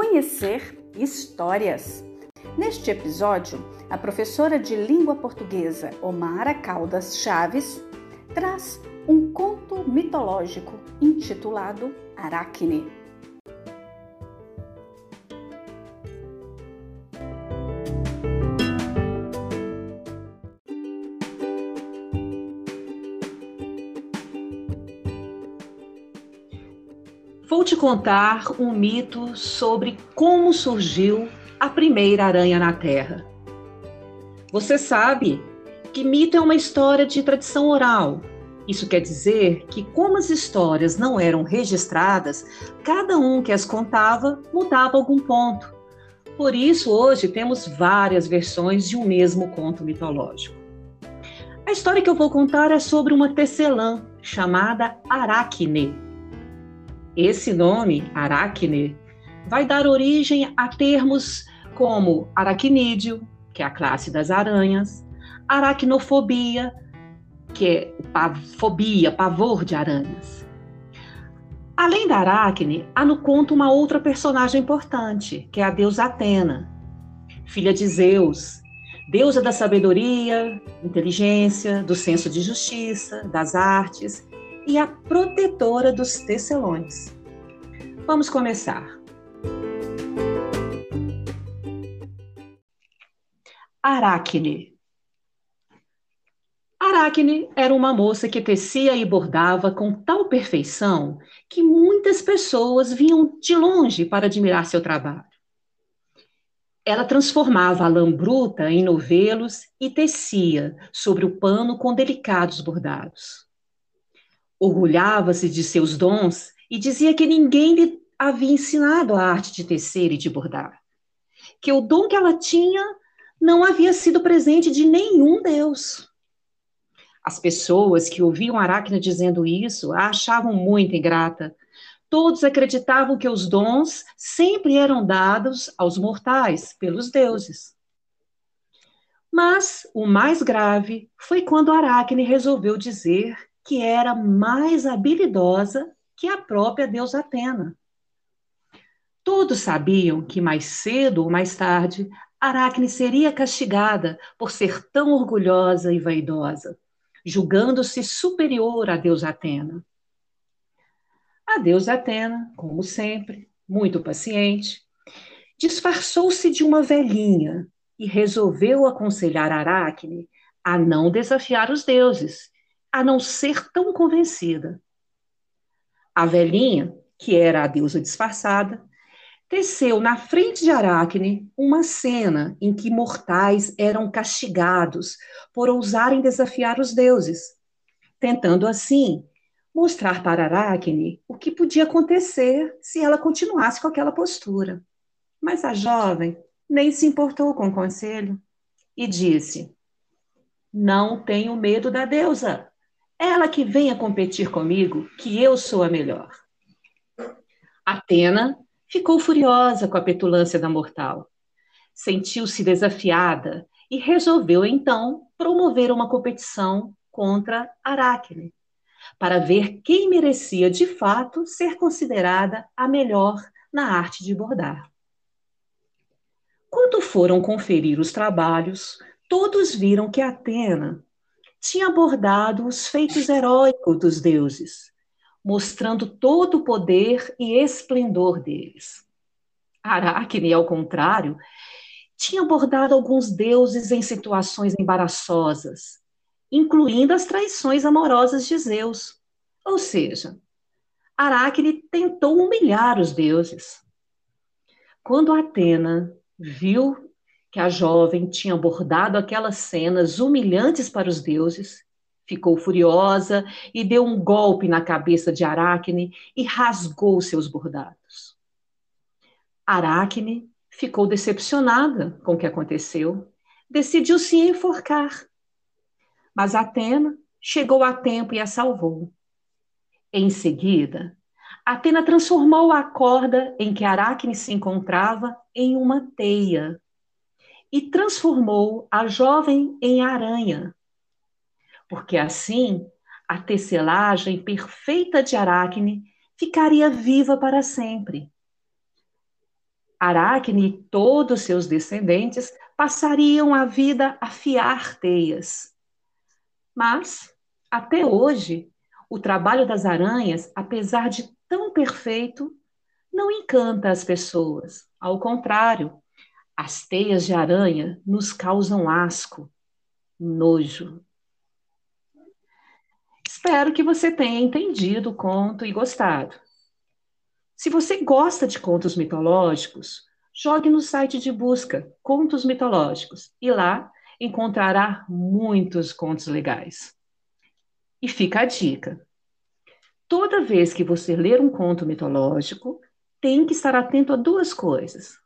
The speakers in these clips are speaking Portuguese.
conhecer histórias. Neste episódio, a professora de língua portuguesa Omara Caldas Chaves traz um conto mitológico intitulado Aracne. Vou te contar um mito sobre como surgiu a primeira aranha na Terra. Você sabe que mito é uma história de tradição oral. Isso quer dizer que, como as histórias não eram registradas, cada um que as contava mudava algum ponto. Por isso, hoje temos várias versões de um mesmo conto mitológico. A história que eu vou contar é sobre uma tecelã chamada Aracne esse nome, aracne, vai dar origem a termos como aracnídeo, que é a classe das aranhas, aracnofobia, que é fobia, pavor de aranhas. Além da Aracne, há no conto uma outra personagem importante, que é a deusa Atena, filha de Zeus, deusa da sabedoria, inteligência, do senso de justiça, das artes e a protetora dos tecelões. Vamos começar. Aracne. Aracne era uma moça que tecia e bordava com tal perfeição que muitas pessoas vinham de longe para admirar seu trabalho. Ela transformava a lã bruta em novelos e tecia sobre o pano com delicados bordados. Orgulhava-se de seus dons e dizia que ninguém lhe havia ensinado a arte de tecer e de bordar, que o dom que ela tinha não havia sido presente de nenhum Deus. As pessoas que ouviam Aracne dizendo isso a achavam muito ingrata. Todos acreditavam que os dons sempre eram dados aos mortais pelos deuses. Mas o mais grave foi quando Aracne resolveu dizer que era mais habilidosa que a própria deusa Atena. Todos sabiam que mais cedo ou mais tarde Aracne seria castigada por ser tão orgulhosa e vaidosa, julgando-se superior à deusa Atena. A deusa Atena, como sempre, muito paciente, disfarçou-se de uma velhinha e resolveu aconselhar Aracne a não desafiar os deuses a não ser tão convencida. A velhinha, que era a deusa disfarçada, teceu na frente de Aracne uma cena em que mortais eram castigados por ousarem desafiar os deuses, tentando assim mostrar para Aracne o que podia acontecer se ela continuasse com aquela postura. Mas a jovem nem se importou com o conselho e disse: Não tenho medo da deusa. Ela que venha competir comigo, que eu sou a melhor. Atena ficou furiosa com a petulância da mortal. Sentiu-se desafiada e resolveu então promover uma competição contra Aracne, para ver quem merecia de fato ser considerada a melhor na arte de bordar. Quando foram conferir os trabalhos, todos viram que Atena tinha abordado os feitos heróicos dos deuses, mostrando todo o poder e esplendor deles. Aracne, ao contrário, tinha abordado alguns deuses em situações embaraçosas, incluindo as traições amorosas de Zeus. Ou seja, Aracne tentou humilhar os deuses. Quando Atena viu que a jovem tinha abordado aquelas cenas humilhantes para os deuses, ficou furiosa e deu um golpe na cabeça de Aracne e rasgou seus bordados. Aracne ficou decepcionada com o que aconteceu, decidiu se enforcar. Mas Atena chegou a tempo e a salvou. Em seguida, Atena transformou a corda em que Aracne se encontrava em uma teia e transformou a jovem em aranha, porque assim a tecelagem perfeita de Aracne ficaria viva para sempre. Aracne e todos seus descendentes passariam a vida a fiar teias. Mas, até hoje, o trabalho das aranhas, apesar de tão perfeito, não encanta as pessoas. Ao contrário, as teias de aranha nos causam asco, nojo. Espero que você tenha entendido o conto e gostado. Se você gosta de contos mitológicos, jogue no site de busca Contos Mitológicos e lá encontrará muitos contos legais. E fica a dica: toda vez que você ler um conto mitológico, tem que estar atento a duas coisas.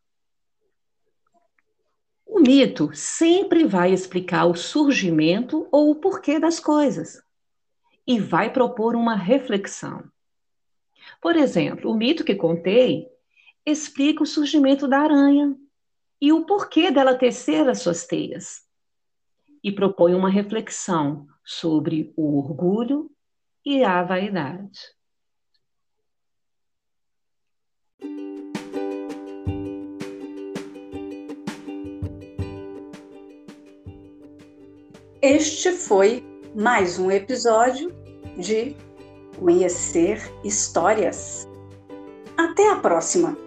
O mito sempre vai explicar o surgimento ou o porquê das coisas e vai propor uma reflexão. Por exemplo, o mito que contei explica o surgimento da aranha e o porquê dela tecer as suas teias. E propõe uma reflexão sobre o orgulho e a vaidade. Este foi mais um episódio de Conhecer Histórias. Até a próxima!